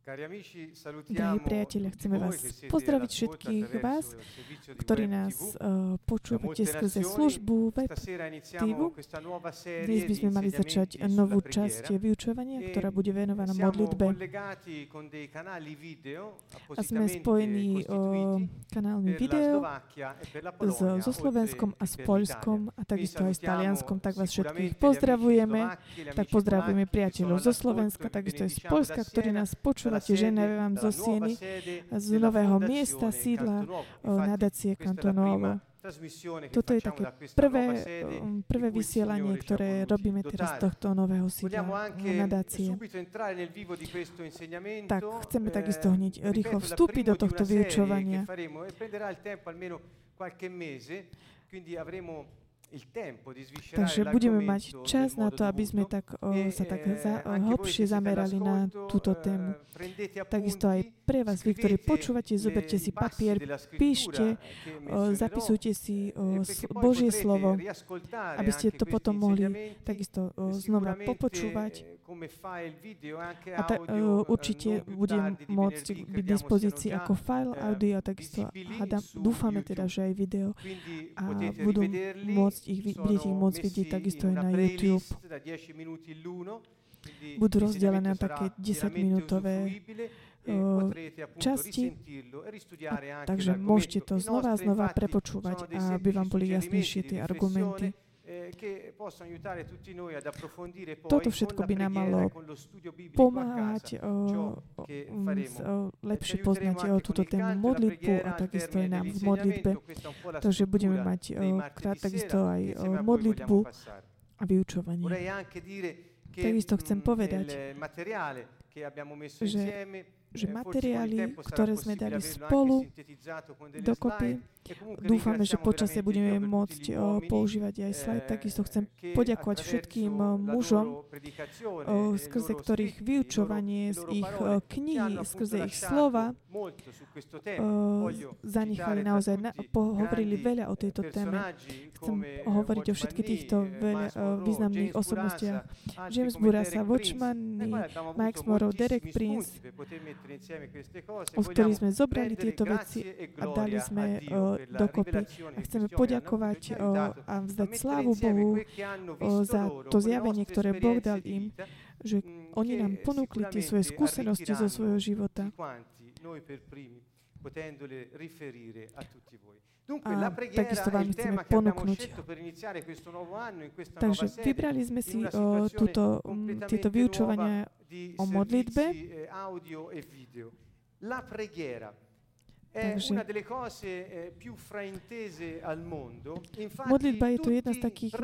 Drahí priatelia, chceme vás pozdraviť všetkých vás, ktorí nás uh, počúvate skrze službu web Dnes by sme mali začať novú časť vyučovania, ktorá bude venovaná modlitbe. A sme spojení uh, kanálmi video so Slovenskom a s Poľskom a takisto aj s Talianskom, tak vás všetkých pozdravujeme. Tak pozdravujeme priateľov zo Slovenska, takisto aj z Poľska, ktorí nás počúvajú poslate ženeve vám zo Sieny, z nového miesta, sídla nadácie Kantonovo. Toto je také prvé, prvé vysielanie, ktoré robíme teraz z tohto nového sídla nadácie. Tak, chceme takisto hneď rýchlo vstúpiť do tohto vyučovania. Takže budeme mať čas na to, aby sme tak, o, sa tak za, o, hlbšie zamerali na túto tému. Takisto aj pre vás, vy, ktorí počúvate, zoberte si papier, píšte, o, zapisujte si o, Božie slovo, aby ste to potom mohli takisto o, znova popočúvať a ta, uh, určite bude môcť byť dispozícii ako file audio, takisto hada, dúfame teda, že aj video a budú môcť ich, budete ich môcť vidieť takisto aj na YouTube. Budú rozdelené také 10-minútové časti, a, takže môžete to znova a znova prepočúvať, aby vám boli jasnejšie tie argumenty. Eh, Toto všetko by nám malo pomáhať o, o, lepšie poznať o túto tému modlitbu a takisto aj nám v modlitbe. Takže budeme mať o, krát takisto aj o modlitbu a vyučovanie. Takisto chcem povedať, že že eh, materiály, ktoré sme dali spolu dokopy, dúfame, že počasie budeme môcť o, používať aj slajd. Eh, Takisto chcem poďakovať všetkým mužom, skrze ktorých vyučovanie z ich knihy, skrze ich slova zanechali naozaj, na, pohovorili veľa o tejto téme. Chcem hovoriť o všetkých týchto veľa významných osobnostiach. James Burasa, Watchman, Mike Morrow, Derek Prince, od ktorých sme zobrali tieto veci a dali sme o, dokopy. A chceme poďakovať a vzdať slávu Bohu za to zjavenie, ktoré Boh dal im, že oni nám ponúkli tie svoje skúsenosti zo svojho života. A takisto vám chceme ponúknuť. Takže vybrali sme si o, túto, m, tieto vyučovania o modlitbe. La preghiera è una delle cose più fraintese al mondo. Modlitba je to jedna z takých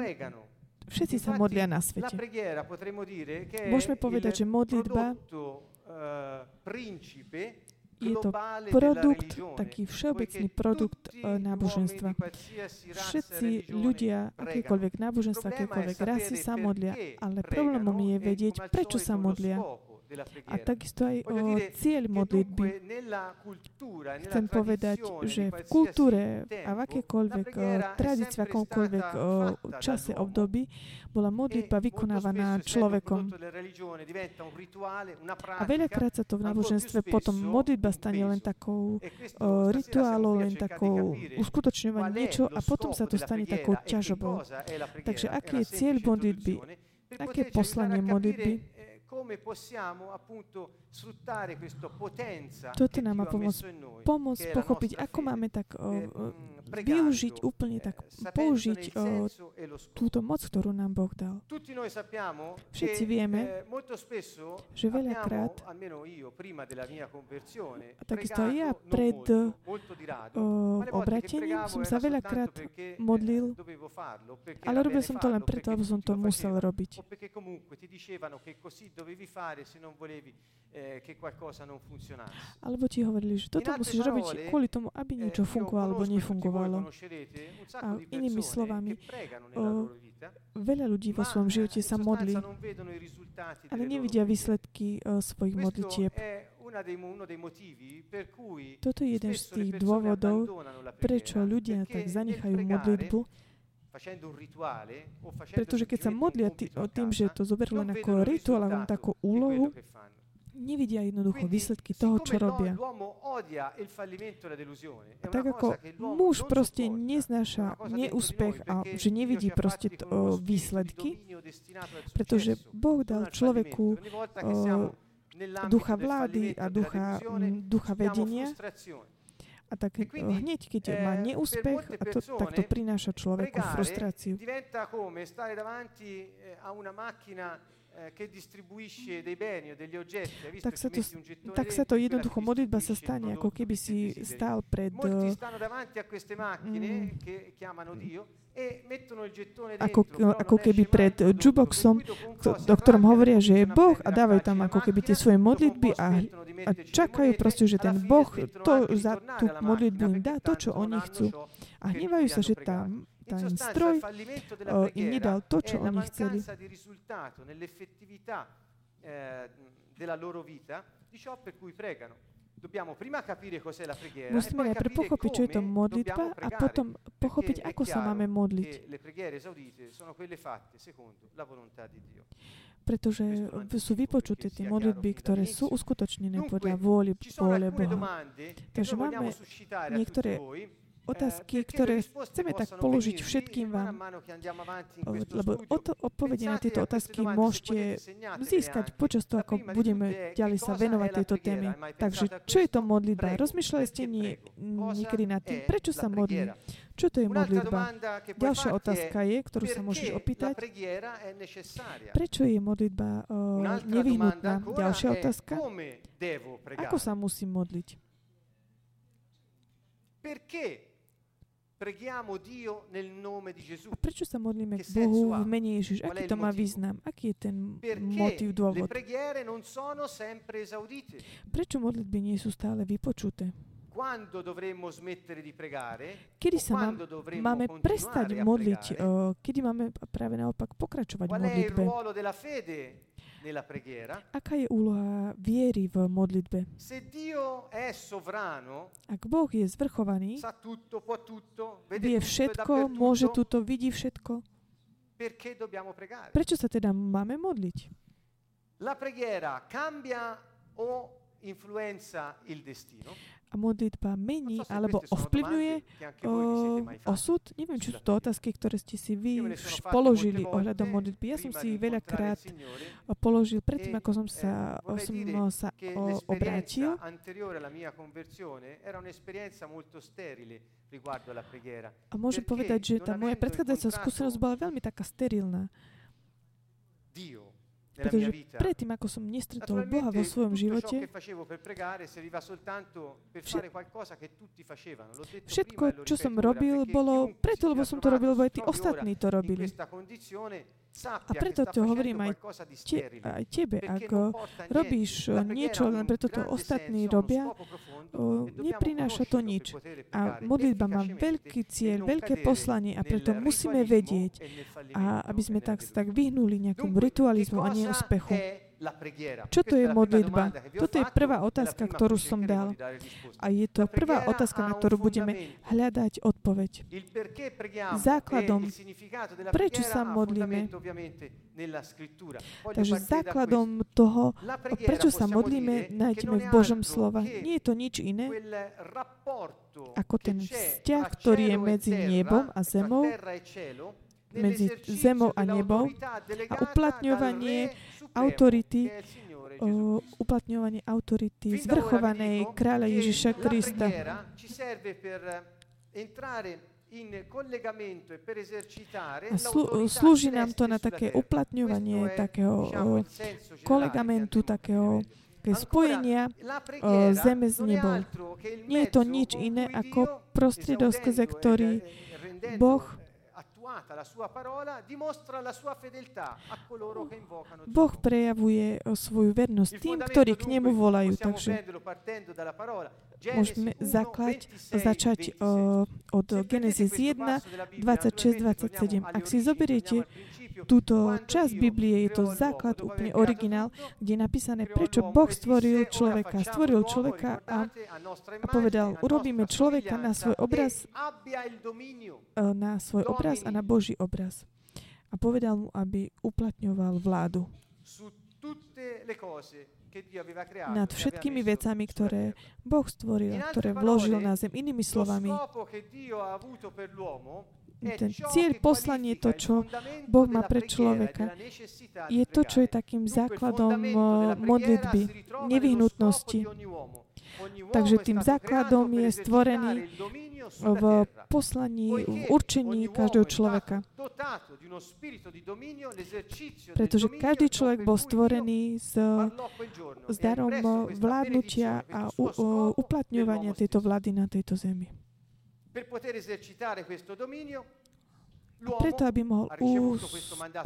Všetci sa modlia na svete. Môžeme povedať, že modlitba je to produkt, taký všeobecný produkt náboženstva. Všetci ľudia, akékoľvek náboženstva, akékoľvek rasy sa modlia, ale problémom je vedieť, prečo sa modlia a takisto aj o cieľ modlitby. Chcem povedať, že v kultúre a v akékoľvek tradícii, v akomkoľvek čase, období, bola modlitba vykonávaná človekom. A veľakrát sa to v náboženstve potom modlitba stane len takou rituálou, len takou uskutočňovaním niečo a potom sa to stane takou ťažobou. Takže aký je cieľ modlitby? Aké je poslanie modlitby? Come possiamo appunto sfruttare questa potenza Toto nám má pomôcť, pomôcť pochopiť, ako máme tak o, o, využiť úplne tak, použiť o, túto moc, ktorú nám Boh dal. Všetci vieme, že veľakrát, a takisto aj ja pred o, obratením som sa veľakrát modlil, ale robil som to len preto, lebo som to musel robiť eh. Alebo ti hovorili, že toto musíš robiť kvôli tomu, aby eh, niečo fungovalo alebo nefungovalo. A inými slovami, o, veľa ľudí vo svojom živote sa modlí, ale nevidia výsledky o, svojich modlitieb. Toto je jeden z tých dôvodov, prečo ľudia tak zanechajú modlitbu, pretože keď sa modlia tým, že to zoberú len ako rituál, len takú úlohu, nevidia jednoducho výsledky toho, čo robia. A tak ako muž proste neznáša neúspech a že nevidí proste to, výsledky, pretože Boh dal človeku o, ducha vlády a ducha, ducha vedenia, a tak hneď, keď má neúspech, a to, tak to prináša človeku frustráciu. Eh, tak sa, to, tak sa to jednoducho, modlitba sa stane, ako keby si stál pred... Ako, ako keby pred juboxom, do ktorom hovoria, že je Boh a dávajú tam ako keby tie svoje modlitby a, a čakajú proste, že ten Boh to, za tú modlitbu im dá to, čo oni chcú. A hnevajú sa, že tam ten stroj im nedal to, čo oni chceli. Della loro vita di ciò per cui pregano. Musíme najprv pochopiť, čo je to modlitba a potom pochopiť, ako sa máme modliť. Pretože sú vypočuté tie modlitby, ktoré sú uskutočnené podľa vôle Boha. Takže máme niektoré otázky, ktoré chceme tak položiť všetkým vám, lebo odpovede na tieto otázky môžete získať počas toho, ako budeme ďalej sa venovať tejto téme. Takže, čo je to modlitba? Rozmýšľali ste nie, niekedy nad tým, prečo sa modlí? Čo to je modlitba? Ďalšia otázka je, ktorú sa môžeš opýtať. Prečo je modlitba uh, nevyhnutná? Ďalšia otázka. Ako sa musím modliť? Perché A prečo sa modlíme k Bohu v mene Ježiš? Aký to má význam? Aký je ten motiv, dôvod? Prečo modlitby nie sú stále vypočuté? Kedy sa mám, máme prestať modliť? Kedy máme práve naopak pokračovať v modlitbe? Nella preghiera. Aká je úloha viery v modlitbe? Se Dio è sovrano, Ak Boh je zvrchovaný, sa tutto, può tutto, vede vie všetko, môže tutto, vidí všetko, perché dobbiamo pregare? Prečo sa teda máme modliť? La preghiera cambia o influenza il destino? Modlitba mení alebo ovplyvňuje o, osud? Neviem, či sú to otázky, ktoré ste si vy položili ohľadom modlitby. Ja som si veľakrát položil predtým, ako som sa, eh, som sa o, obrátil. A môžem povedať, že tá moja predchádzajúca skúsenosť bola veľmi taká sterilná. Pretože predtým, ako som nestretol Boha vo svojom živote, všetko, čo som robil, bolo preto, lebo som to robil, lebo aj tí ostatní to robili. A preto to hovorím aj, te, aj tebe. Ak robíš niečo len preto, to ostatní robia, neprináša to nič. A modlitba má veľký cieľ, veľké poslanie a preto musíme vedieť, a aby sme tak, tak vyhnuli nejakému ritualizmu a neúspechu. Čo to je modlitba? Toto je prvá otázka, ktorú som dal. A je to prvá otázka, na ktorú budeme hľadať odpoveď. Základom, prečo sa modlíme? Takže základom toho, prečo sa modlíme, nájdeme v Božom slova. Nie je to nič iné, ako ten vzťah, ktorý je medzi nebom a zemou, medzi zemou a nebou a uplatňovanie autority, o, uplatňovanie autority zvrchovanej kráľa Ježiša Krista. A slu, slúži nám to na také uplatňovanie takého kolegamentu, takého spojenia o, zeme s nebou. Nie je to nič iné ako prostriedok, skrze ktorý Boh Boh prejavuje svoju vernosť tým, ktorí k nemu volajú. Takže môžeme zaklať, začať uh, od Genesis 1, 26, 27. Ak si zoberiete túto časť Biblie, je to základ, úplne originál, kde je napísané, prečo Boh stvoril človeka. Stvoril človeka a, a povedal, urobíme človeka na svoj obraz, e, na svoj obraz a na Boží obraz. A povedal mu, aby uplatňoval vládu nad všetkými vecami, ktoré Boh stvoril, ktoré vložil na zem. Inými slovami, ten cieľ, poslanie, to, čo Boh má pre človeka, je to, čo je takým základom eh, modlitby, nevyhnutnosti. Takže tým základom je stvorený v poslaní, v určení každého človeka. Pretože každý človek bol stvorený s, s darom vládnutia a u, uplatňovania tejto vlády na tejto zemi. A preto, aby mohol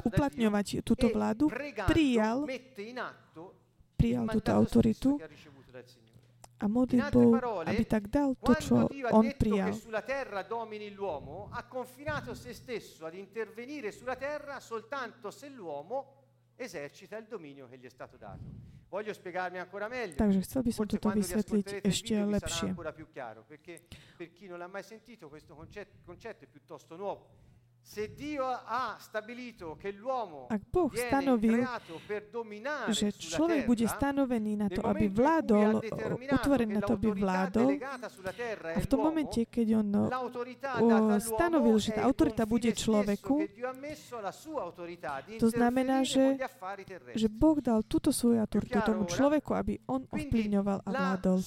uplatňovať túto vládu, prijal, prijal túto autoritu a modlitbou, aby tak dal to, čo on prijal. ha confinato se stesso ad intervenire sulla terra soltanto se l'uomo esercita il dominio che gli è stato dato. Voglio spiegarmi ancora meglio. Takže chcel by som toto vysvetliť ešte lepšie. Ak Boh stanovil, že človek bude stanovený na to, aby vládol, utvorený na to, aby vládol, a v tom momente, keď on stanovil, že tá autorita bude človeku, to znamená, že, že Boh dal túto svoju autoritu tomu človeku, aby on ovplyvňoval a vládol.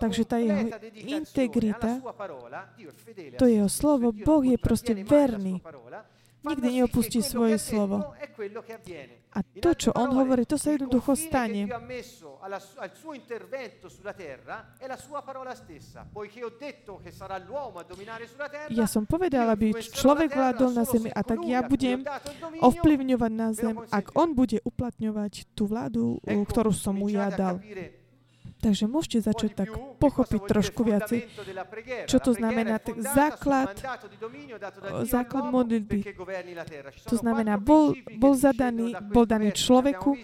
Takže tá jeho integrita, to jeho slovo, Boh je proste verný. Nikdy neopustí svoje slovo. A to, čo on hovorí, to sa jednoducho stane. Ja som povedal, aby človek vládol na zemi a tak ja budem ovplyvňovať na zem, ak on bude uplatňovať tú vládu, ktorú som mu ja dal. Takže môžete začať tak pochopiť trošku viacej, čo to znamená tak základ, základ modlitby. To znamená, bol, bol zadaný, bol daný človeku o,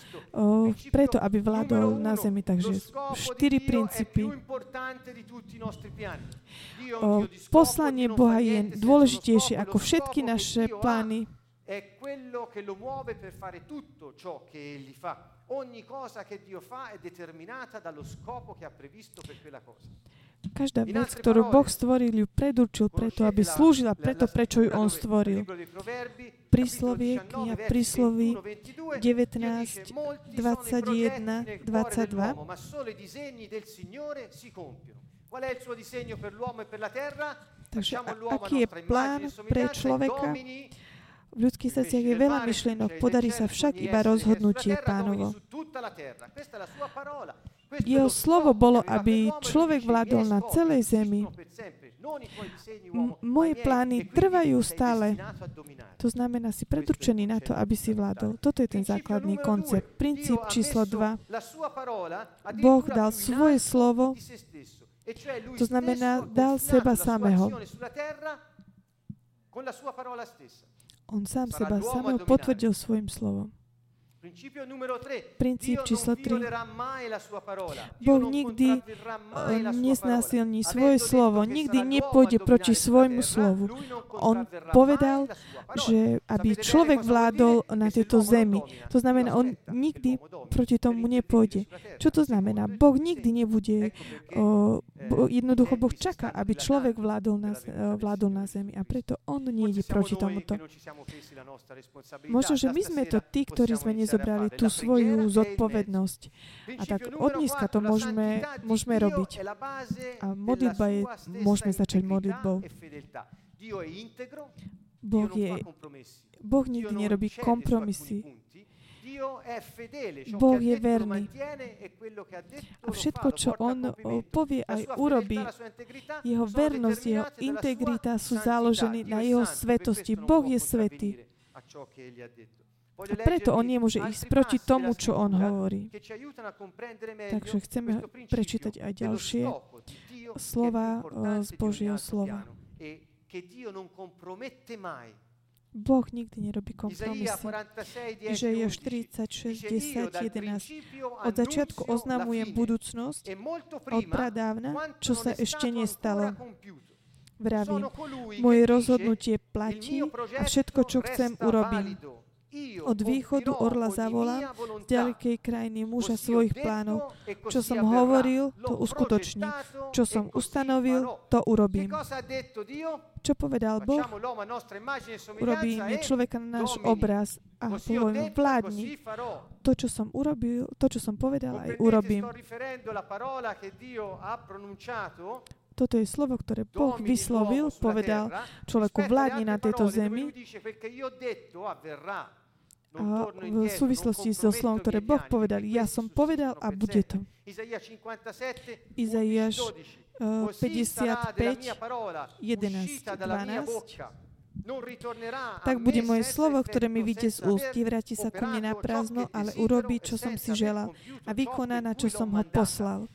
preto, aby vládol na zemi. Takže štyri princípy. O, poslanie Boha je dôležitejšie ako všetky naše plány. Fa. Ogni cosa che Dio fa è determinata dallo scopo che ha previsto per quella cosa. Každá vec, ktorú Boh stvoril, ju predurčil preto, aby slúžila preto, prečo ju On stvoril. Príslovie, kniha Prísloví 19, 21, 22. Takže aký je plán pre človeka? V ľudských srdciach je veľa myšlienok, podarí sa však iba rozhodnutie pánovo. Jeho slovo bolo, aby človek vládol na celej zemi. M- moje plány trvajú stále. To znamená, si predurčený na to, aby si vládol. Toto je ten základný koncept. Princíp číslo 2. Boh dal svoje slovo, to znamená, dal seba samého. On sám seba samého potvrdil svojim slovom. Princíp číslo 3. Boh nikdy neznásilní svoje slovo, nikdy nepôjde proti svojmu slovu. On povedal, že aby človek vládol na tejto zemi. To znamená, on nikdy proti tomu nepôjde. Čo to znamená? Boh nikdy nebude, o, jednoducho Boh čaká, aby človek vládol na, vládol na zemi a preto on nejde proti tomuto. Možno, že my sme to tí, ktorí sme nezodpovedali zobrali tú svoju zodpovednosť. A tak od dneska to môžeme, môžeme robiť. A modlitba je, môžeme začať modlitbou. Boh je, Boh nikdy nerobí kompromisy. Boh je verný. A všetko, čo On povie aj urobí, jeho vernosť, jeho integrita sú založené na jeho svetosti. Boh je svetý. A preto on nemôže ísť proti tomu, čo on hovorí. Takže chceme prečítať aj ďalšie slova z Božieho slova. Boh nikdy nerobí kompromisy. Že je 46, 10, 11. Od začiatku oznamujem budúcnosť od pradávna, čo sa ešte nestalo. Vravím, moje rozhodnutie platí a všetko, čo chcem, urobím od východu orla zavolám, z ďalekej krajiny muža svojich plánov. Čo som hovoril, to uskutočním. Čo som ustanovil, to urobím. Čo povedal Boh? Urobíme človeka na náš obraz a poviem, vládni. To, čo som urobil, to, čo som povedal, aj urobím. Toto je slovo, ktoré Boh vyslovil, povedal človeku vládni na tejto zemi. A v súvislosti so slovom, ktoré Boh povedal, ja som povedal a bude to. Izaiáš 55, 11, 12 tak bude moje slovo, ktoré mi vyjde z úst, vráti sa ku mne na prázdno, ale urobí, čo som si želal a vykoná, na čo som ho poslal.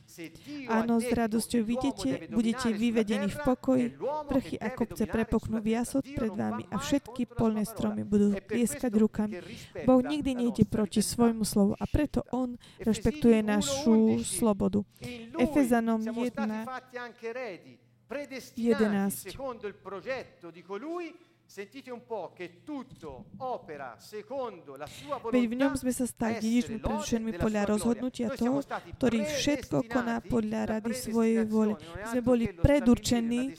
Áno, s radosťou vidíte, budete vyvedení v pokoji, vrchy a kopce prepoknú viasot pred vami a všetky polné stromy budú plieskať rukami. Boh nikdy nejde proti svojmu slovu a preto On rešpektuje našu slobodu. Efezanom 1, 11. Veď v ňom sme sa stali dedičmi predurčenými podľa rozhodnutia toho, ktorý všetko koná podľa rady svojej vôle. Sme boli predurčení,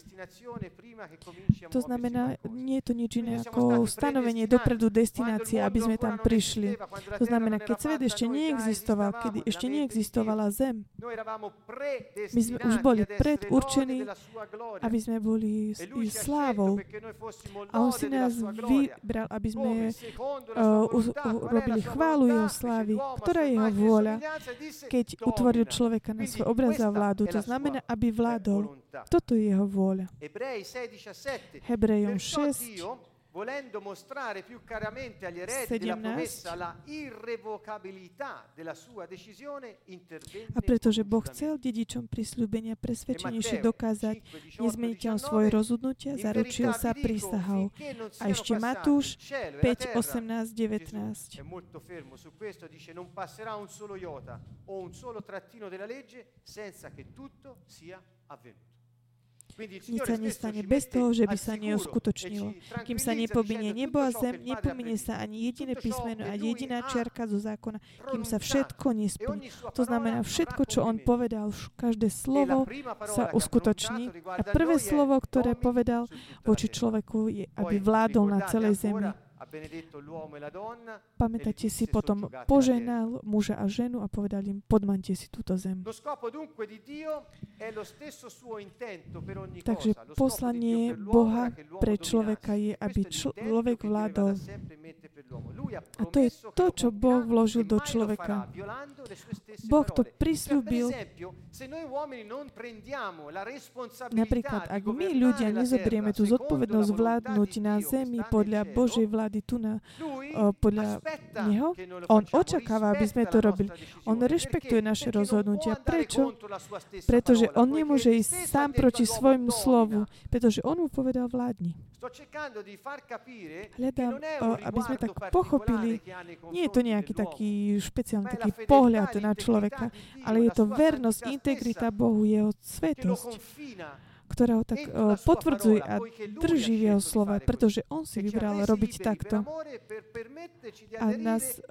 to znamená, nie je to nič iné ako stanovenie dopredu destinácie, aby sme tam prišli. To znamená, keď svet ešte neexistoval, kedy ešte neexistovala zem, my sme už boli predurčení, aby sme boli slávou. A on si nás vybral, aby sme uh, robili chválu jeho slávy. Ktorá je jeho vôľa, keď utvoril človeka na svoj obraz a vládu? To znamená, aby vládol. Toto je jeho vôľa. Hebrejom 6, volendo mostrare più chiaramente agli eredi della promessa la irrevocabilità della sua decisione intervenne A pretože Boh chcel dedičom prisľúbenia presvedčenejšie dokázať nezmeniteľ svoje rozhodnutia, zaručil sa prísahou. A ešte Matúš 5, 18, 19. È molto fermo su questo, dice non passerà un solo iota o un solo trattino della legge senza che tutto sia avvenuto. Nič sa nestane bez toho, že by sa neuskutočnilo. Kým sa nepobinie nebo a zem, nepominie sa ani jediné písmeno a jediná čiarka zo zákona, kým sa všetko nesplní. To znamená, všetko, čo on povedal, každé slovo sa uskutoční. A prvé slovo, ktoré povedal voči človeku, je, aby vládol na celej zemi. E Pamätáte si, potom poženal muža a ženu a povedal im, podmante si túto zem. Takže poslanie Boha pre človeka je, aby človek vládol. A to je to, čo Boh vložil do človeka. Boh to prislúbil. Napríklad, ak my ľudia nezoberieme tú zodpovednosť vládnuť na zemi podľa Božej vlády tu na, podľa Neho, On očakáva, aby sme to robili. On rešpektuje naše rozhodnutia. Prečo? Pretože On nemôže ísť sám proti svojmu slovu, pretože On mu povedal vládni. Hľadám, aby sme tak pochopili, nie je to nejaký taký špeciálny taký pohľad na človeka, ale je to vernosť, integrita Bohu, jeho svetosť ktorá ho tak uh, a drží v jeho slova, pretože on si vybral robiť takto. A nás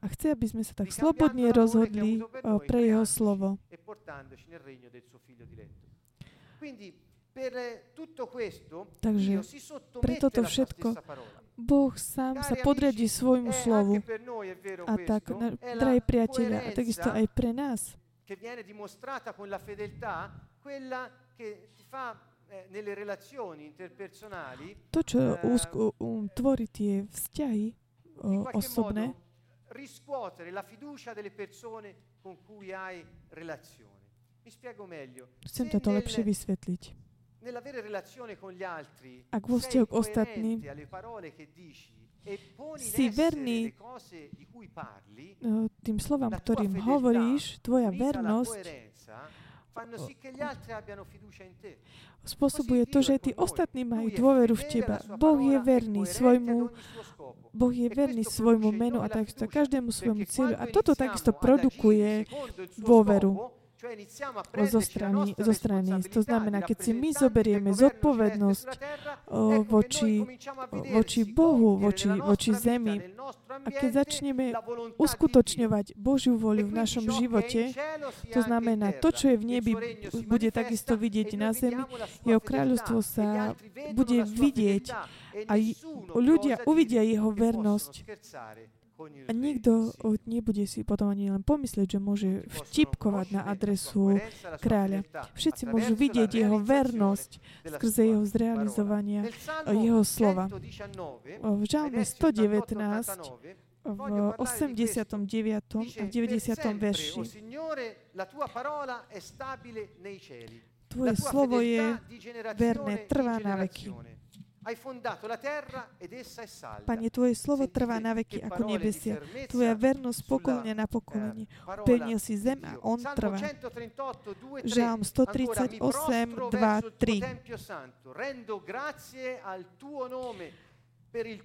a chce, aby sme sa tak slobodne rozhodli uh, pre jeho slovo. Takže pre toto všetko Boh sám sa podriadí svojmu slovu. A tak, drahí priatelia, a takisto aj pre nás. Che viene dimostrata con la fedeltà, quella che ti fa eh, nelle relazioni interpersonali to, čo uh, um, tvorí tie vzťahy uh, osobné, riscuotere la fiducia delle persone con cui hai relazione. Mi spiego meglio. Chcem toto lepšie vysvetliť. Ak vo vzťahu k ostatným e si verný no, tým slovám, ktorým hovoríš, tvoja vernosť spôsobuje to, že tí ostatní majú dôveru v teba. Boh je verný svojmu, Boh je verný svojmu menu a takisto každému svojmu cieľu. A toto takisto produkuje dôveru. Zo strany, zo strany. To znamená, keď si my zoberieme zodpovednosť voči, voči Bohu, voči, voči zemi a keď začneme uskutočňovať Božiu voľu v našom živote, to znamená, to, čo je v nebi, bude takisto vidieť na zemi, jeho kráľovstvo sa bude vidieť a ľudia uvidia jeho vernosť. A nikto nebude si potom ani len pomyslieť, že môže vtipkovať na adresu kráľa. Všetci môžu vidieť jeho vernosť skrze jeho zrealizovania jeho slova. V žalme 119 v 89. a v 90. verši. Tvoje slovo je verné, trvá na veky. Pane, Tvoje slovo trvá na veky ako nebesia. Tvoja vernosť pokolenia na pokolenie. Upevnil si zem a on trvá. Žalm 138, 2, 3. Nome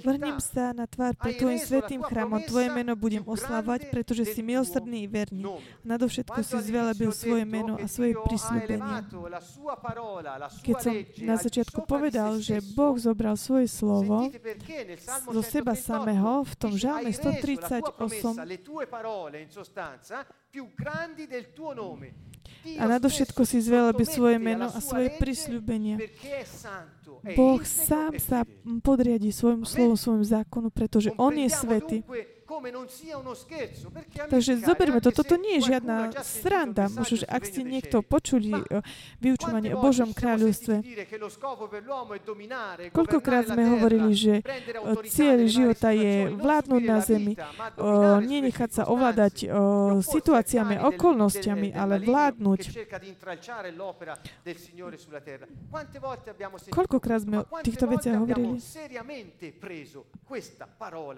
Vrnem sa na tvár pred Tvojim svetým chrámom. Tvoje meno budem oslávať, pretože si milosrdný i verný. Nadovšetko si zvelebil svoje meno a svoje prisľúbenie. Keď som na začiatku povedal, že Boh zobral svoje slovo zo seba samého v tom žalme 138 a nadovšetko si zvelebil svoje meno a svoje prisľúbenia. Boh sám sa podriadi svojmu slovu, svojmu zákonu, pretože On je svetý. Takže zoberme to, toto nie je žiadna sranda. Možno, že ak ste niekto počuli vyučovanie o Božom kráľovstve, koľkokrát sme hovorili, že cieľ života je vládnuť na zemi, nenechať sa ovládať situáciami a okolnostiami, ale vládnuť. Koľkokrát sme o týchto veciach hovorili?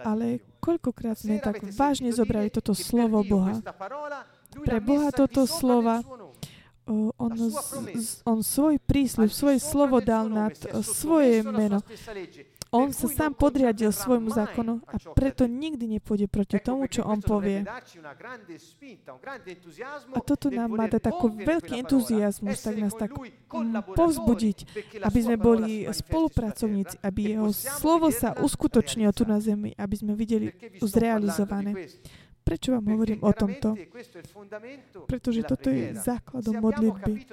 Ale koľkokrát sme tak vážne zobrali toto slovo Boha. Pre Boha toto slova on, on svoj prísľub, svoje slovo dal nad svoje meno. On sa sám podriadil svojmu zákonu a preto nikdy nepôjde proti tomu, čo on povie. A toto nám má dať taký veľký entuziasmus, tak nás tak povzbudiť, aby sme boli spolupracovníci, aby jeho slovo sa uskutočnilo tu na zemi, aby sme videli zrealizované. Prečo vám hovorím o tomto? Pretože toto je základom modlitby.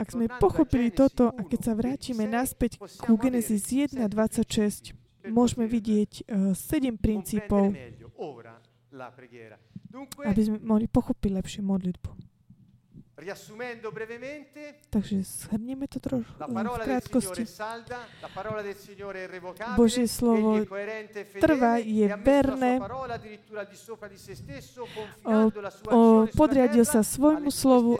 Ak sme pochopili toto a keď sa vrátime naspäť ku Genesis 1.26, môžeme vidieť uh, sedem princípov, aby sme mohli pochopiť lepšie modlitbu. Takže shrnieme to trošku v krátkosti. Božie slovo trvá, je verné, podriadil sa svojmu slovu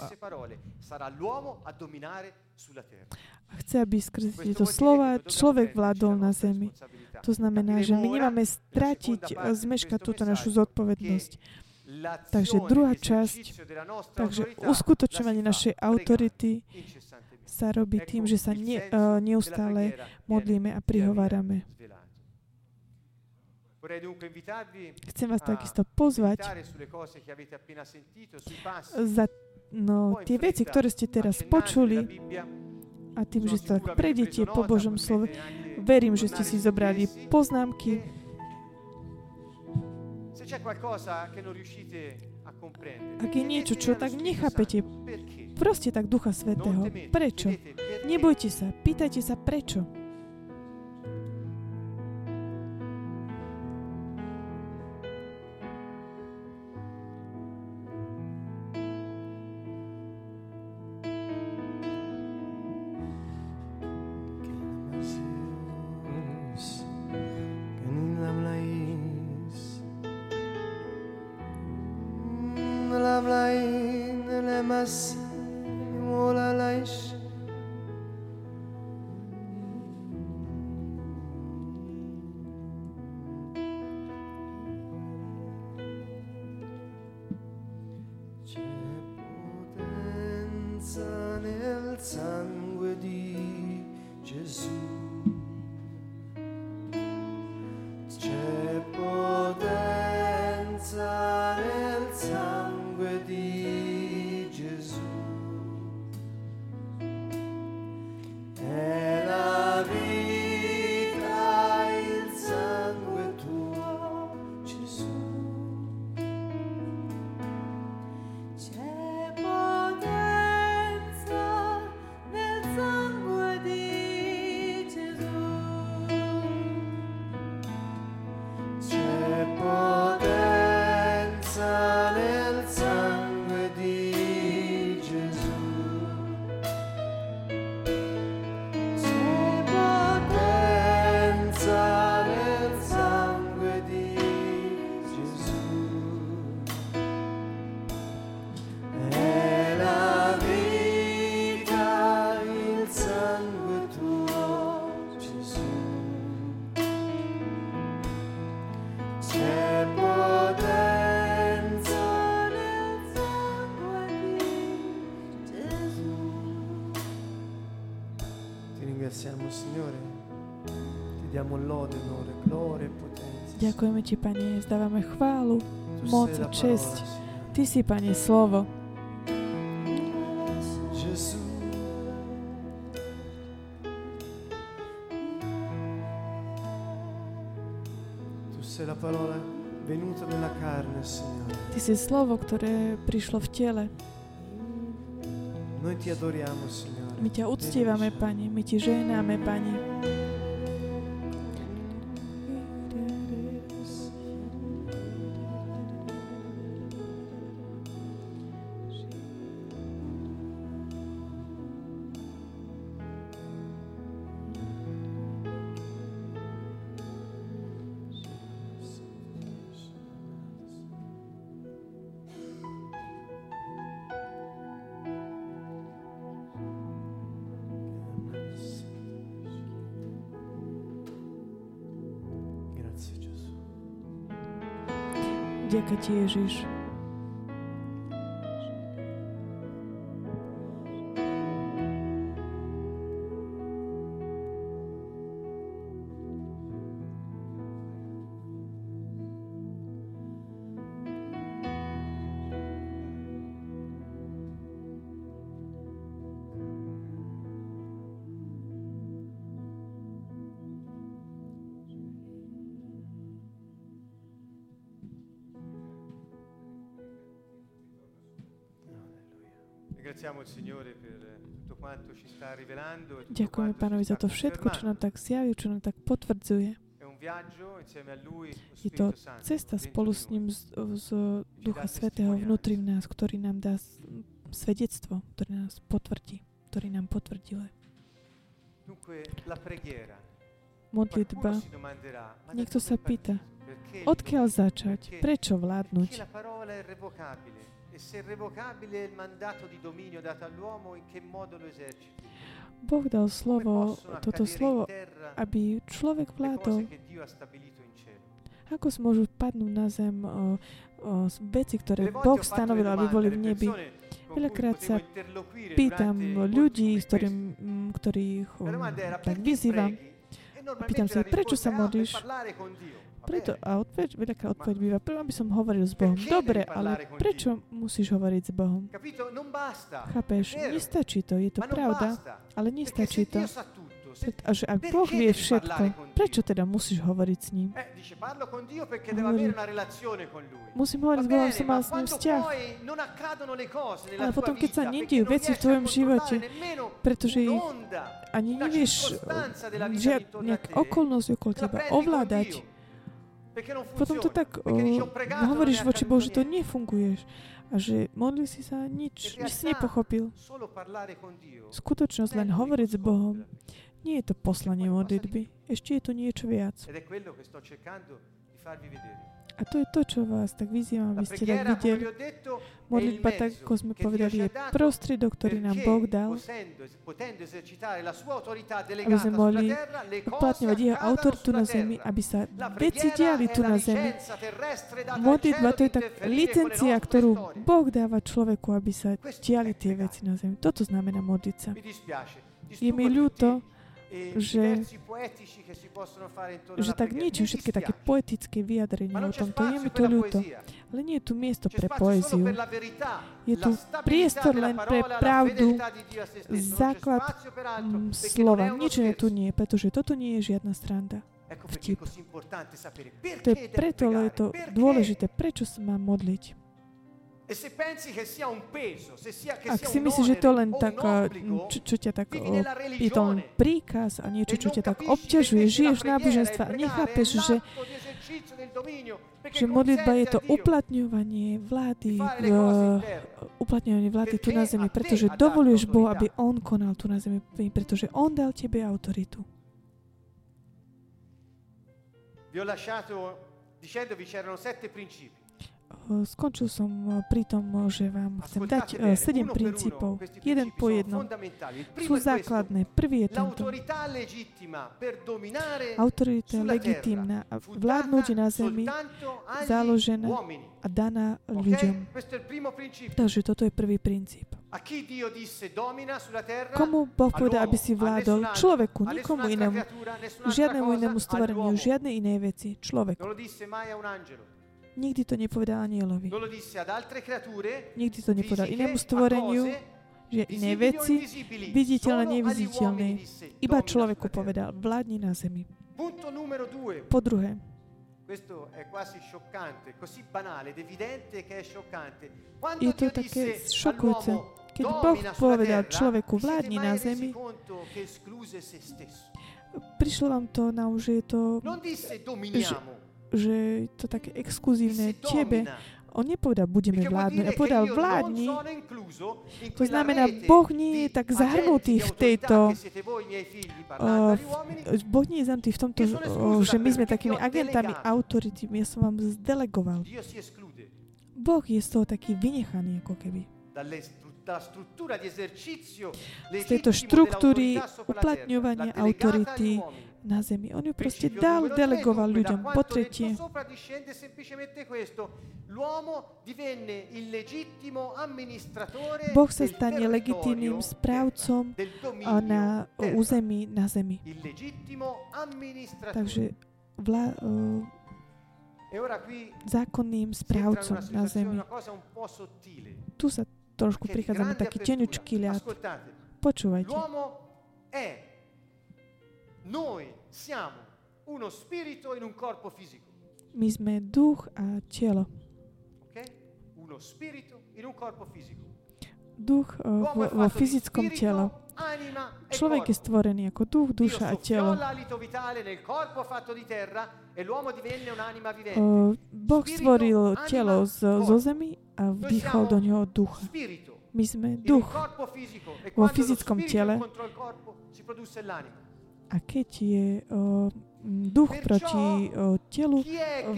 a chce, aby skrze tieto slova človek vládol na zemi. To znamená, že my nemáme stratiť, zmeškať túto našu zodpovednosť. Takže druhá časť, takže uskutočňovanie našej autority sa robí tým, že sa ne, uh, neustále modlíme a prihovárame. Chcem vás takisto pozvať za no, tie veci, ktoré ste teraz počuli a tým, že tak prejdete po Božom slove. Verím, že ste si zobrali poznámky, ak je niečo, čo tak nechápete, proste tak Ducha Svetého. Prečo? Nebojte sa, pýtajte sa prečo. Ti, Pane, zdávame chválu, moc a česť. Ty si, Pane, slovo. Ty si slovo, ktoré prišlo v tele. My ťa uctívame, Pane, my Ti ženáme, Pane. Ti, Ježiš. Ďakujeme Pánovi za to všetko, čo nám tak zjaví, čo nám tak potvrdzuje. Je to cesta spolu s ním z, z Ducha Svetého vnútri v nás, ktorý nám dá svedectvo, ktorý nás potvrdí, ktorý nám potvrdil. Modlitba. Niekto sa pýta, odkiaľ začať, prečo vládnuť? E se revocabile il mandato di dominio dato all'uomo, in che modo lo eserciti? Boh dal slovo, toto slovo, aby človek vládol. Ako môžu padnúť na zem o, o veci, ktoré Boh stanovil, aby boli v nebi? Veľakrát sa pýtam ľudí, ktorým, ktorých tak vyzývam, pýtam sa, prečo sa modlíš? Preto, a odpoveď, veľaká odpoveď býva, prvom by som hovoril s Bohom. Dobre, ale prečo musíš hovoriť s Bohom? Chápeš, nestačí to, je to pravda, ale nestačí to. A že ak Boh vie všetko, prečo teda musíš hovoriť s ním? Hovorí, musím hovoriť s Bohom, som mal s ním vzťah. Ale potom, keď sa nediejú veci v tvojom živote, pretože ich ani nevieš žiadne okolnosť okolo teba ovládať, potom to tak uh, hovoríš voči Bohu, že to nefunguješ a že modli si sa, nič, nič si nepochopil. Skutočnosť len hovoriť s Bohom. nie je to poslanie modlitby, ešte je to niečo viac. A to je to, čo vás tak vyzývam, aby ste tak videli. Modlitba, tak ako sme povedali, je prostriedok, ktorý nám Boh dal, aby sme mohli uplatňovať jeho autoritu na zemi, aby sa veci diali tu na zemi. Modlitba to je tak licencia, ktorú Boh dáva človeku, aby sa diali tie veci na zemi. Toto znamená modliť sa. Je mi ľúto, že, že tak niečo, všetky také poetické vyjadrenia o tomto. Je mi to ľúto. Ale nie je tu miesto pre poéziu. Je tu priestor len pre pravdu, základ mm, slova. Nič tu nie, pretože toto nie je žiadna stranda. Vtip. To je preto, je to dôležité. Prečo sa mám modliť? Ak si myslíš, že to len tak, čo, čo ťa tak, je to len príkaz a niečo, čo ťa tak obťažuje, žiješ náboženstva a nechápeš, že, že modlitba je to uplatňovanie vlády, uplatňovanie vlády tu na zemi, pretože dovoluješ Bohu, aby On konal tu na zemi, pretože On dal tebe autoritu. Vi ho lasciato dicendovi c'erano sette principi skončil som pri tom, že vám chcem dať sedem princípov. Jeden po jednom. Sú základné. Prvý je tento. Autorita legitímna vládnuť na zemi založená a daná ľuďom. Takže toto je prvý princíp. Komu Boh povedal, aby si vládol? Človeku, nikomu inému. Žiadnemu inému stvoreniu, žiadnej inej veci. Človeku. Nikdy to nepovedal anielovi. Nikdy to nepovedal inému stvoreniu, že iné veci, viditeľné, neviditeľné. Iba človeku povedal, vládni na zemi. Po druhé, Questo è quasi scioccante, così banale ed evidente che è scioccante. Quando je to také šokujúce. Keď Boh povedal človeku, vládni na zemi, prišlo vám to na že je to, že, že je to také exkluzívne tebe. On nepovedal, budeme vládnuť, a povedal, vládni. To znamená, Boh nie je tak zahrnutý v tejto... Uh, boh nie je zahrnutý v tomto, uh, že my sme takými agentami autority. Ja som vám zdelegoval. Boh je z toho taký vynechaný, ako keby z tejto štruktúry uplatňovania autority na zemi. On ju proste dal, delegoval ľuďom. Po tretie, Boh sa stane legitímnym správcom na území na zemi. Takže vla, uh, zákonným správcom na zemi. Tu sa trošku prichádza na taký tenučký ľad. Počúvajte. Noi siamo uno spirito in un corpo fisico. My sme duch a telo. Okay? Uno spirito in un corpo fisico. Duch uh, vo, vo fyzickom tele. Človek je stvorený ako duch, duša a telo. Uh, boh stvoril telo z, zo zemi a vdýchol do neho ducha. My sme duch vo fyzickom tele a keď je o, duch proti o, telu,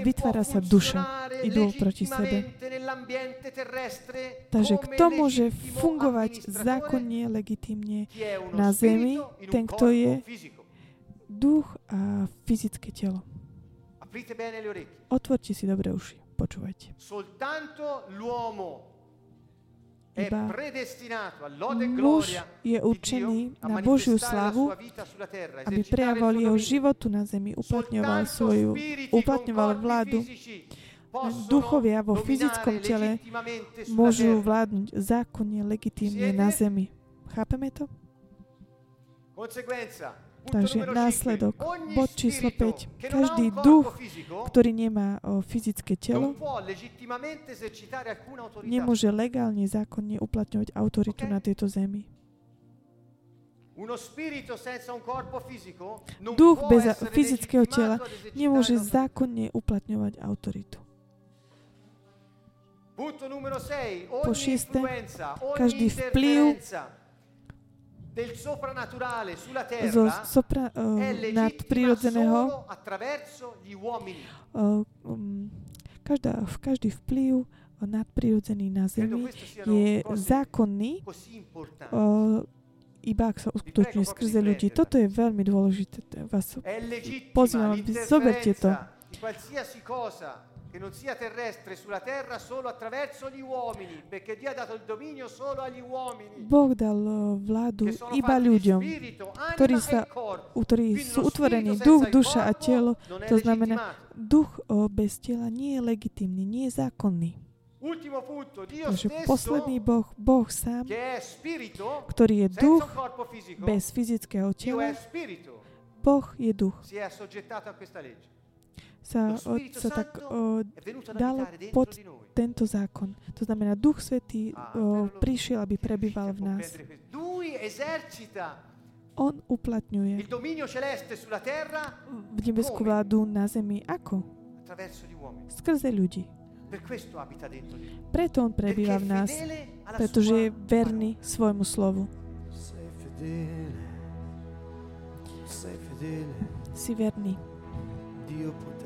vytvára sa duša. Idú proti sebe. Takže kto môže fungovať zákonne, legitimne na zemi? Ten, kto je duch a fyzické telo. Otvorte si dobre uši. Počúvajte. Soltanto l'uomo iba muž je určený na Božiu slavu, aby prejavoval jeho životu na zemi, uplatňoval svoju, uplatňoval vládu. Duchovia vo fyzickom tele môžu vládnuť zákonne, legitímne na zemi. Chápeme to? Takže následok, bod číslo 5. Každý duch, ktorý nemá o, fyzické telo, nemôže legálne, zákonne uplatňovať autoritu na tejto zemi. Duch bez fyzického tela nemôže zákonne uplatňovať autoritu. Po šiesté, každý vplyv del soprannaturale sulla terra zo sopra, uh, nadprirodzeného uh, um, každá, každý vplyv nadprirodzený na Zemi je zákonný uh, iba ak sa uskutočňuje skrze ľudí. Toto je veľmi dôležité. Vás pozývam, zoberte to che non sia terrestre sulla terra solo attraverso gli uomini, perché Dio ha dato il dominio solo agli uomini. Boh dal vládu iba ľuďom, ktorí, sa, ktorí sú utvorení duch, duša a telo. To znamená, duch bez tela nie je legitimný, nie je zákonný. Takže posledný Boh, Boh sám, ktorý je duch bez fyzického tela, Boh je duch sa, sa tak o, dal pod tento zákon. To znamená, Duch Svetý o, prišiel, aby prebýval v nás. On uplatňuje v nebeskú vládu na zemi. Ako? Skrze ľudí. Preto on prebýva v nás, pretože je verný svojmu slovu. Si verný.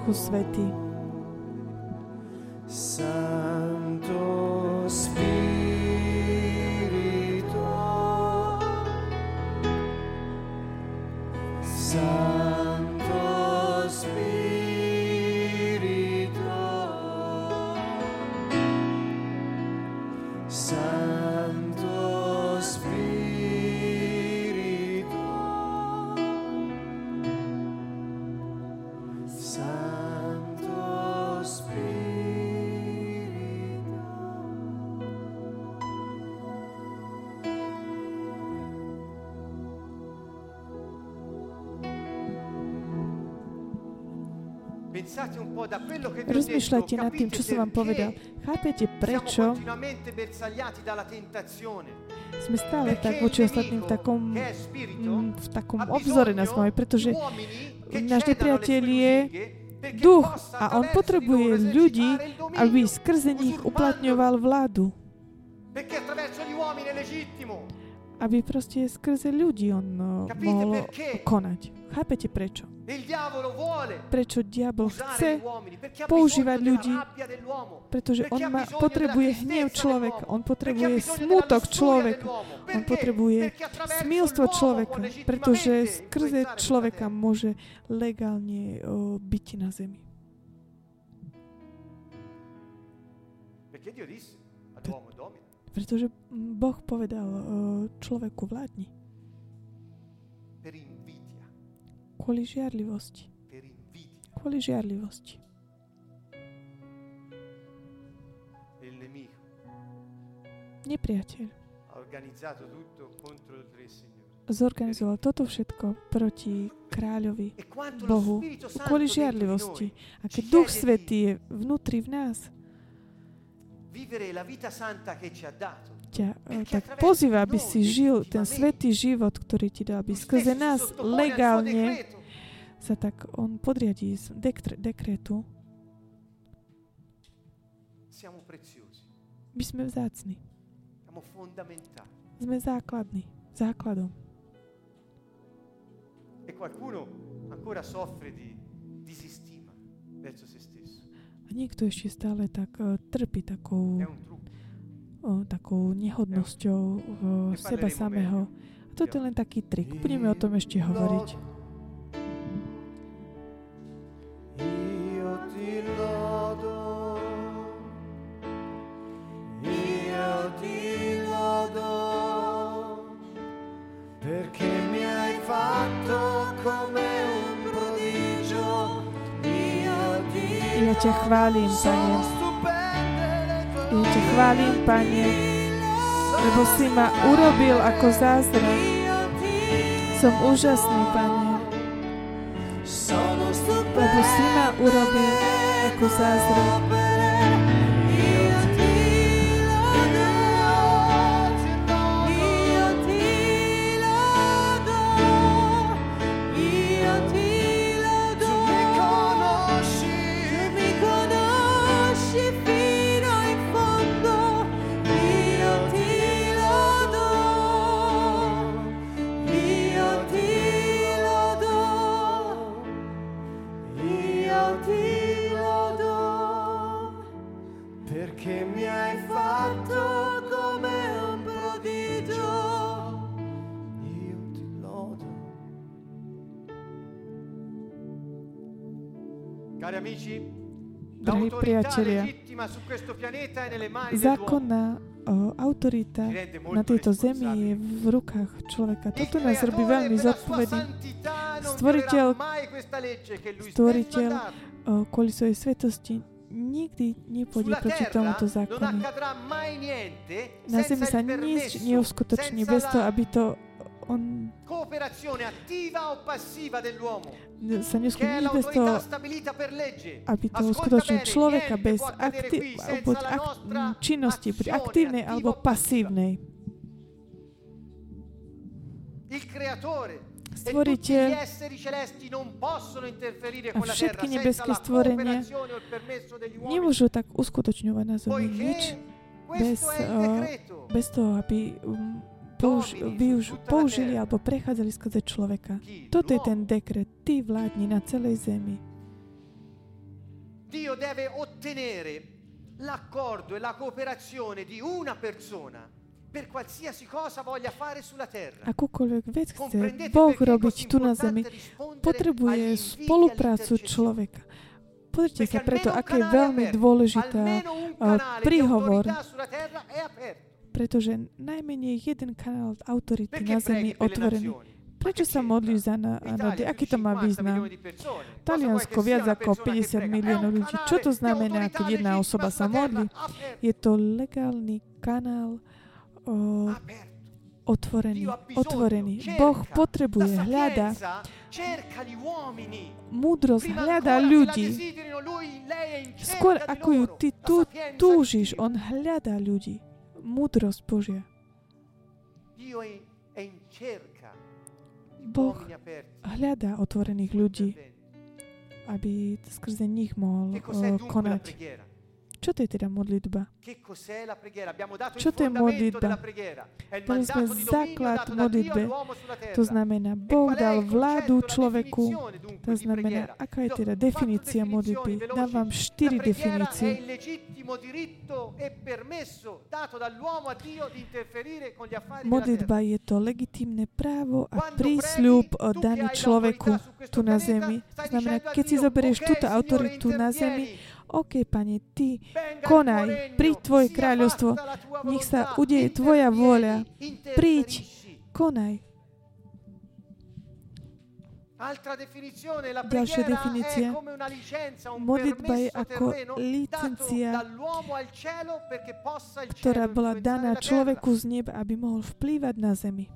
Duchu Svetý. Santo Spirito Santo Rozmýšľajte nad tým, čo som vám povedal. Chápete, prečo sme stále tak voči ostatným v takom, mm, v takom obzore nás máme, pretože náš nepriateľ je duch a on potrebuje ľudí, aby skrze nich uplatňoval vládu. Aby proste skrze ľudí on mohol konať. Chápete prečo? Prečo diabol chce používať ľudí? Pretože on má, potrebuje hnev človeka, on potrebuje smutok človeka, on potrebuje smilstvo človeka, pretože skrze človeka môže legálne o, byť na zemi. Pretože Boh povedal človeku vládni. Kvôli žiarlivosti. Kvôli žiarlivosti. Nepriateľ zorganizoval toto všetko proti kráľovi, e Bohu, kvôli žiarlivosti. A keď Duch Svetý je vnútri v nás, ťa eh, tak pozýva, aby si žil ten svetý život, ktorý ti dal, aby skrze nás legálne sa tak on podriadí z dekre, dekretu. My sme vzácni. Sme základní, základom. E qualcuno ancora soffre di disistima verso se stesso. A niekto ešte stále tak uh, trpí takou o, takou nehodnosťou o, seba samého. A toto je len taký trik. Budeme o tom ešte hovoriť. Ťa chválim, Pane. Ja ťa chválim, Pane, lebo si ma urobil ako zázrak. Som úžasný, Pane, lebo si ma urobil ako zázrak. Drahí priatelia, zákonná autorita na tejto zemi je v rukách človeka. Toto nás robí veľmi zodpovedný. Stvoriteľ, stvoriteľ kvôli svojej svetosti nikdy nepôjde proti tomuto zákonu. Na zemi sa nič neuskutoční bez toho, aby to on sa neskutoční bez toho, aby to uskutočnil človeka bez akti- buď ak- činnosti, buď aktívnej alebo pasívnej. Stvoriteľ a všetky nebeské stvorenia nemôžu tak uskutočňovať na zemi nič bez, uh, bez toho, aby um, použ- využ- použili alebo prechádzali skrze človeka. Toto je ten dekret. Ty vládni na celej zemi. Dio deve ottenere l'accordo e la cooperazione di una persona per qualsiasi cosa voglia fare sulla terra. Akúkoľvek vec chce Boh robiť tu na zemi, potrebuje spoluprácu človeka. Pozrite sa preto, aké je veľmi dôležitá príhovor pretože najmenej jeden kanál autority na Zemi otvorený. Prečo sa modlíš za národy? Aký to má význam? Taliansko viac ako 50 miliónov ľudí. Čo to znamená, keď jedna osoba sa modlí? Je to legálny kanál o, otvorený. otvorený. Boh potrebuje, hľada múdrosť, hľada ľudí. Skôr ako ju ty tu túžiš, on hľadá ľudí múdrosť Božia. Boh hľadá otvorených ľudí, aby skrze nich mohol konať. Čo to je teda modlitba? Čo to je modlitba? Dali sme základ modlitbe. To znamená, e Boh dal vládu človeku. To znamená, aká je teda definícia modlitby? Dám vám štyri definície. Modlitba je to legitímne právo a prísľub daný človeku tu na zemi. Znamená, keď si zoberieš túto autoritu na zemi, OK, Pane, Ty konaj, príď Tvoje kráľovstvo, nech sa udeje Tvoja vôľa, príď, konaj. Ďalšia definícia. Modlitba je ako licencia, ktorá bola daná človeku z neba, aby mohol vplývať na zemi.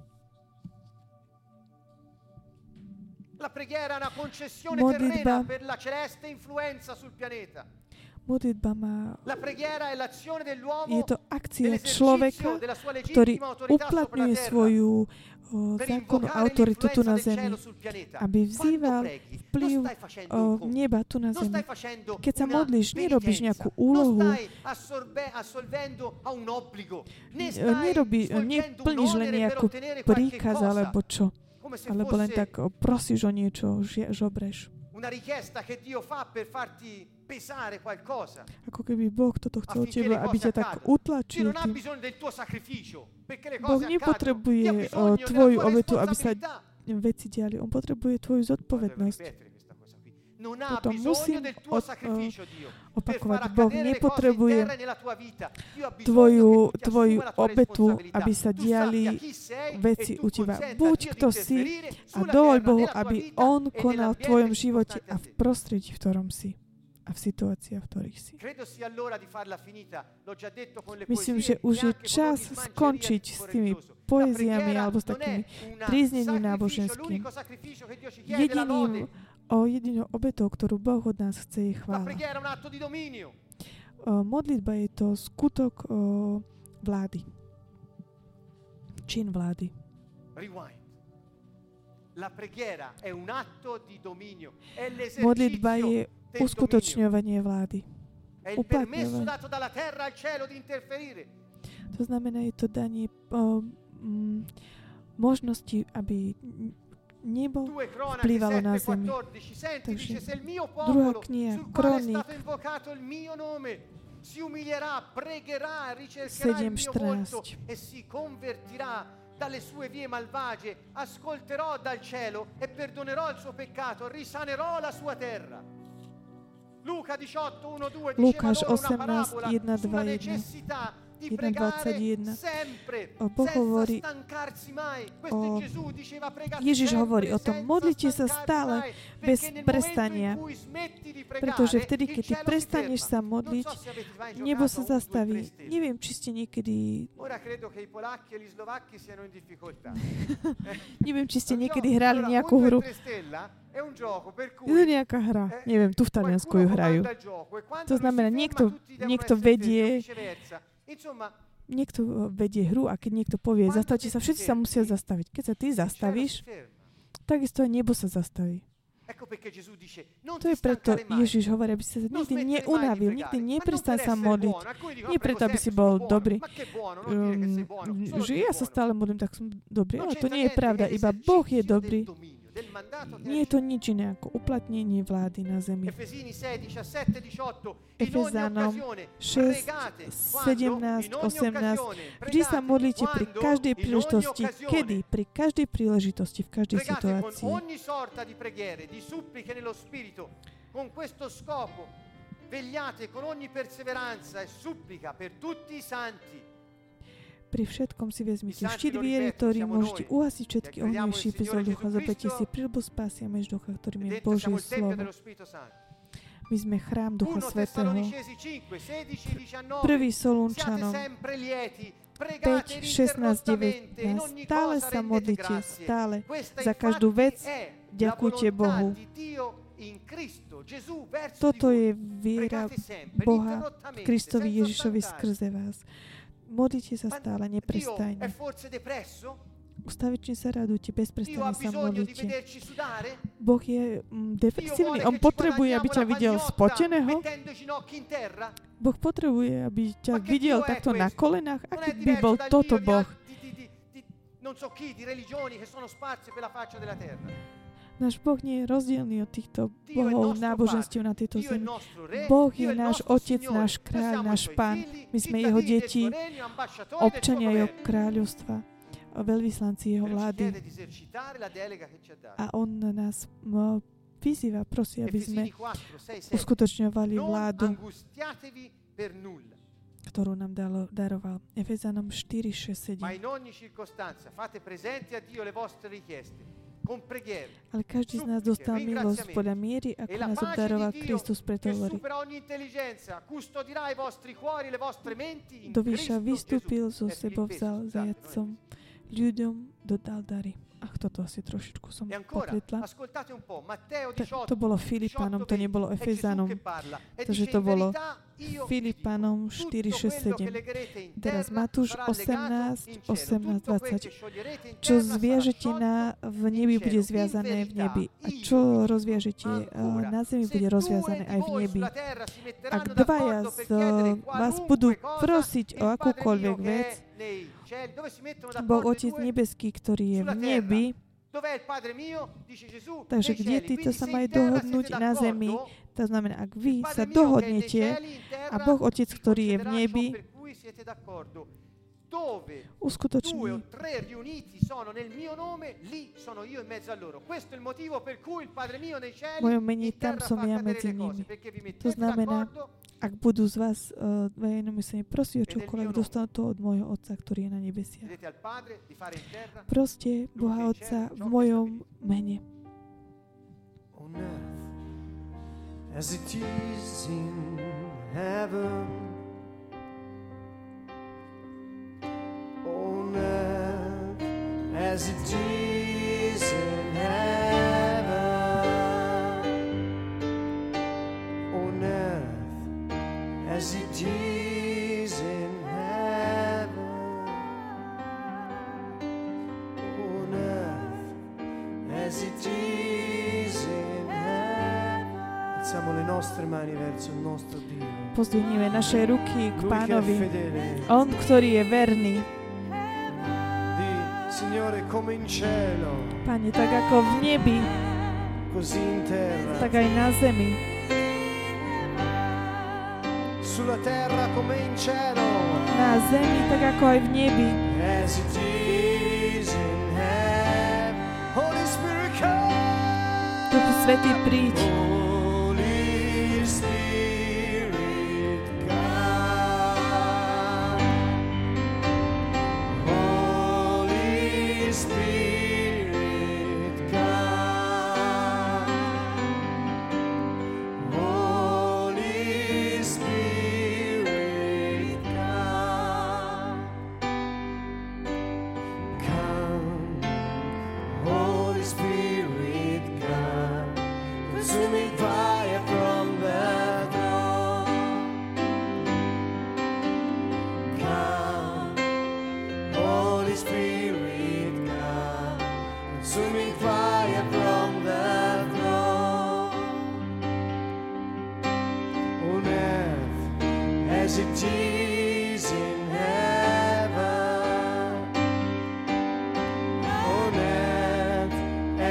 Modlitba Modlitba má... Je to akcia človeka, ktorý uplatňuje svoju zákonnú autoritu tu na zemi, aby vzýval vplyv neba tu na zemi. Keď sa modlíš, nerobíš nejakú úlohu, nerobí, neplníš len nejakú príkaz alebo čo, alebo len tak prosíš o niečo, žobreš. Una richiesta che Dio fa per farti. Ako keby Boh toto chcel od teba, aby ťa tak utlačil. Boh nepotrebuje tvoju obetu, aby sa veci diali. On potrebuje tvoju zodpovednosť. Toto musím od, opakovať. Boh nepotrebuje tvoju, tvoju obetu, aby sa diali veci u teba. Buď kto si a dovoľ Bohu, aby On konal v tvojom živote a v prostredí, v ktorom si a v situáciách, v ktorých si. Myslím, že už je čas skončiť s tými poéziami alebo s takými tríznením náboženskými. Jediným o jedinou obetou, ktorú Boh od nás chce, je chvála. Modlitba je to skutok vlády. Čin vlády. Modlitba je uskutočňovanie vlády. Uplatňovanie. To znamená, je to danie o, m, možnosti, aby nebo vplývalo na zemi. Takže druhá kniha, Kronik, 7.14 e dalle sue vie malvagie, ascolterò dal cielo e perdonerò il suo peccato, risanerò la sua terra. Luca 18, 1, 2 Lukáš 18, 1, 2, 1 1.21. Boh hovorí o... Ježiš hovorí o tom, modlite sa stále bez prestania. Pretože vtedy, keď ty prestaneš sa modliť, nebo sa zastaví. Neviem, či ste niekedy... Neviem, či ste niekedy hrali nejakú hru. Je to nejaká hra. Neviem, tu v Taliansku ju hrajú. To znamená, niekto, niekto vedie niekto vedie hru a keď niekto povie, zastavte sa, všetci sa musia zastaviť. Keď sa ty zastavíš, takisto aj nebo sa zastaví. To je preto Ježiš hovorí, aby si sa nikdy neunavil, nikdy neprestan sa modliť. Nie preto, aby si bol dobrý. Um, že ja sa stále modlím, tak som dobrý. Ale to nie je pravda. Iba Boh je dobrý. Nie je to nič iné ako uplatnenie vlády na zemi. Efezánom 6, 17, 18. Vždy sa modlíte pri každej príležitosti. Kedy? Pri každej príležitosti, v každej situácii. Con questo scopo vegliate con ogni perseveranza e supplica per tutti i santi pri všetkom si vezmite štít viery, ktorý môžete uhasiť všetky ohnie šípy zlého ducha. Zoberte si prílbu spásia mež ducha, ktorým je Božie slovo. My sme chrám Ducha Svetého. Prvý Solunčanom 5, 16, 19. Stále sa modlite, stále. Za každú vec ďakujte Bohu. Toto je viera Boha Kristovi Ježišovi skrze vás. Modlite sa stále, neprestajne. Ustavične sa radujte, bezprestane sa modlite. Boh je mm, defensívny. On potrebuje, aby ťa videl spoteného. Boh potrebuje, aby ťa videl takto na kolenách. Aký by bol toto Boh? Non so chi di religioni che sono sparse per la faccia della terra. Náš Boh nie je rozdielný od týchto bohov náboženstiev na tejto zemi. Boh je náš Otec, náš kráľ, náš Pán. My sme Jeho deti, občania Jeho kráľovstva, veľvyslanci Jeho vlády. A On nás vyzýva, prosí, aby sme uskutočňovali vládu, ktorú nám dalo, daroval. Efezanom 4, 6, 7. Ale každý z nás dostal milosť podľa miery, ako nás obdaroval Kristus, preto hovorí. Do výša vystúpil, zo sebou vzal zajacom, ľuďom dodal dary. Ach, toto asi trošičku som e pokrytla. To bolo Filipanom, to nebolo Efezanom. Takže to bolo Filipanom 4, 6, 7. Teraz Matúš 18, 18, 20. Čo zviažete na, v nebi, bude zviazané v nebi. A čo rozviažete na zemi, bude rozviazané aj v nebi. Ak dvaja z vás budú prosiť o akúkoľvek vec, Boh Otec nebeský, ktorý je v nebi, Takže kde títo sa majú dohodnúť na zemi? To znamená, ak vy sa dohodnete a Boh Otec, ktorý je v nebi, uskutoční. V mojom mení tam som ja medzi nimi. To znamená, ak budú z vás uh, dve jednomyslne prosiť o čokoľvek, dostanú to od môjho Otca, ktorý je na nebesiach. Proste Boha Otca v mojom mene. As it is in heaven On earth as it is Pozdvihnime naše ruky k Pánovi. On, ktorý je verný. Pane, tak ako v nebi, tak aj na zemi. Na zemi tak ako aj v nebi. Duchu Svetý príď.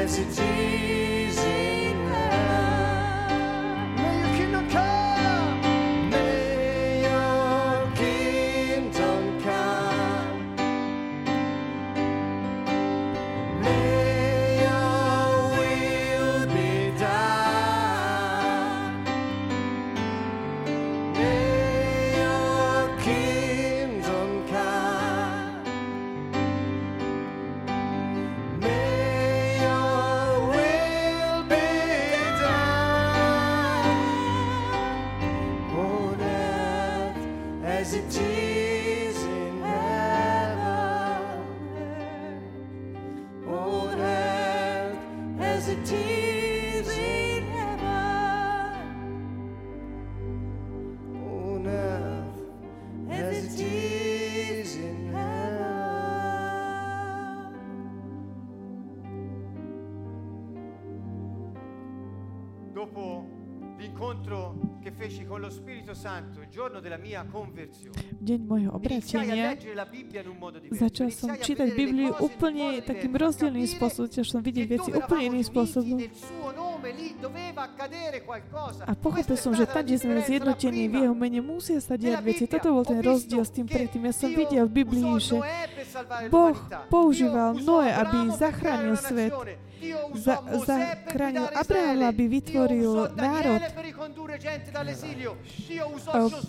pés. Deň môjho obratenia začal som čítať Bibliu úplne takým rozdielným spôsobom, začal som vidieť veci úplne iným spôsobom. A pochopil som, že tam, kde sme zjednotení v jeho mene, musia sa diať veci. Toto bol ten rozdiel s tým predtým. Ja som videl v Biblii, že Boh používal Noé, aby zachránil svet za, zachránil Abrahama, aby vytvoril národ.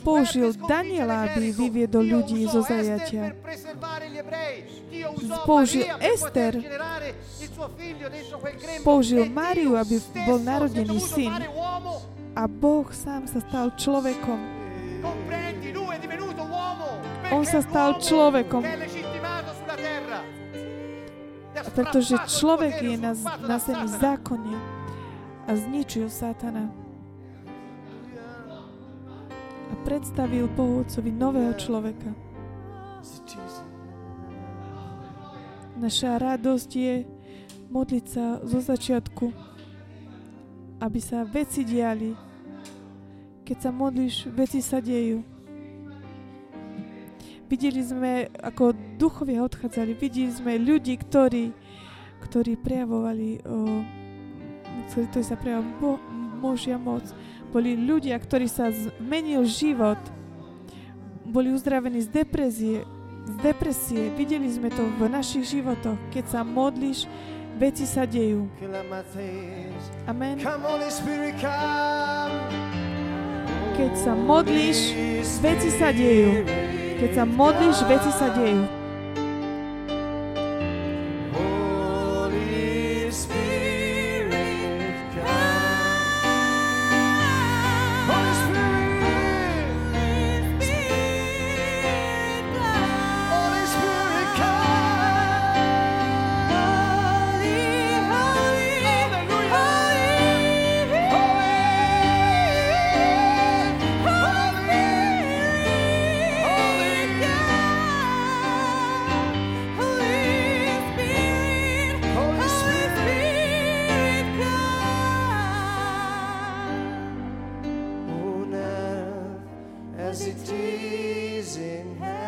Použil Daniela, aby vyviedol ľudí zo zajatia. Použil Ester. Použil Máriu, aby bol narodený syn. A Boh sám sa stal človekom. On sa stal človekom pretože človek je na, na zemi zákonne a zničil Satana. A predstavil Bohovcovi nového človeka. Naša radosť je modliť sa zo začiatku, aby sa veci diali. Keď sa modlíš, veci sa dejú. Videli sme, ako duchovia odchádzali. Videli sme ľudí, ktorí, ktorí prejavovali, o, ktorí sa prejavovali Bo, Božia moc. Boli ľudia, ktorí sa zmenil život. Boli uzdravení z depresie, z depresie. Videli sme to v našich životoch. Keď sa modlíš, veci sa dejú. Amen. Keď sa modlíš, veci sa dejú. Keď sa modlíš, veci sa dejú. as it is in heaven.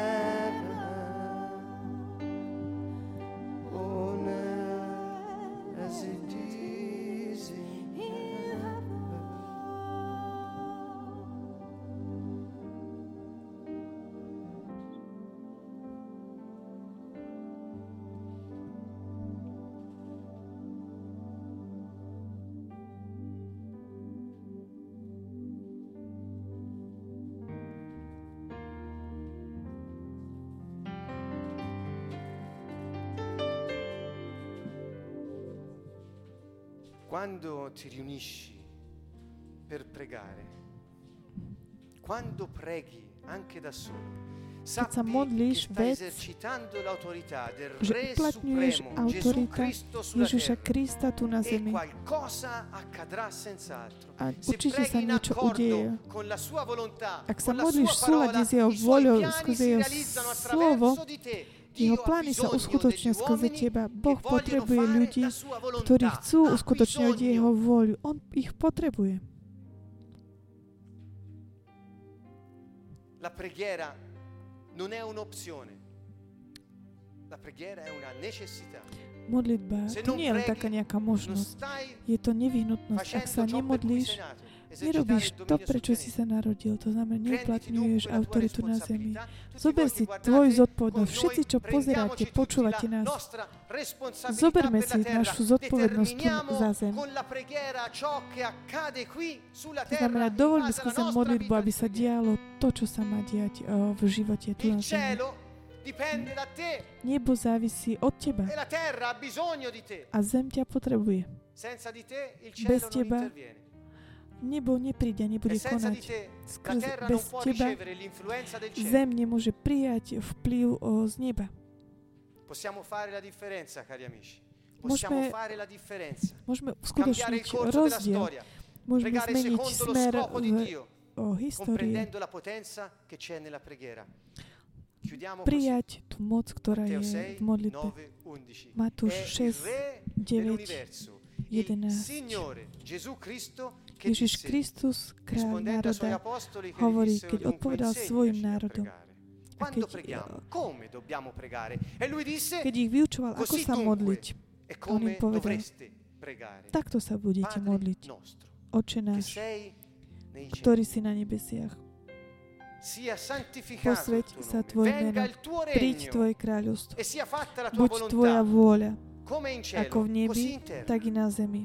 Quando ti riunisci per pregare, quando preghi anche da solo, keď sa modlíš, vec, že uplatňuješ autorita Ježiša Krista tu na zemi. A určite sa niečo udeje. Ak sa modlíš v súlade s jeho voľou, skrze jeho slovo, jeho plány sa uskutočnia skrze teba. Boh potrebuje ľudí, ktorí chcú uskutočňovať jeho voľu. On ich potrebuje. La preghiera non è un'opzione. La preghiera è una necessità. Modlitba to nie je len taká nejaká možnosť. Je to nevyhnutnosť. Ak sa nemodlíš, Nerobíš to, prečo si sa narodil. To znamená, neuplatňuješ autoritu na zemi. Zober si tvoju zodpovednosť. Všetci, čo pozeráte, počúvate nás. Zoberme si našu zodpovednosť za zem. To znamená, dovoľme skrze modlitbu, aby sa dialo to, čo sa má diať v živote tu na zemi. Nebo závisí od teba. A zem ťa potrebuje. Bez teba nebo nepríde, nebude konať. Skrze, bez teba zem nemôže prijať vplyv z neba. Possiamo fare la differenza, cari amici. Possiamo fare la differenza. Môžeme uskutočniť rozdiel. Môžeme zmeniť smer v, o histórii. Prijať tú moc, ktorá je v modlitbe. Matúš 6, 9 11. Ježiš Kristus, kráľ národa, hovorí, keď odpovedal svojim národom, a keď, keď ich vyučoval, ako sa modliť, on im povedal, takto sa budete modliť. Oče náš, ktorý si na nebesiach, posveď sa Tvoj meno, príď Tvoje kráľovstvo, buď Tvoja vôľa, ako v nebi, tak i na zemi.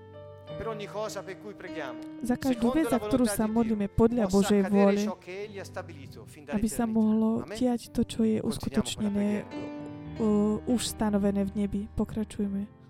Za každú vec, za ktorú sa modlíme podľa Božej vôle, aby sa mohlo diať to, čo je uskutočnené, už stanovené v nebi. Pokračujme.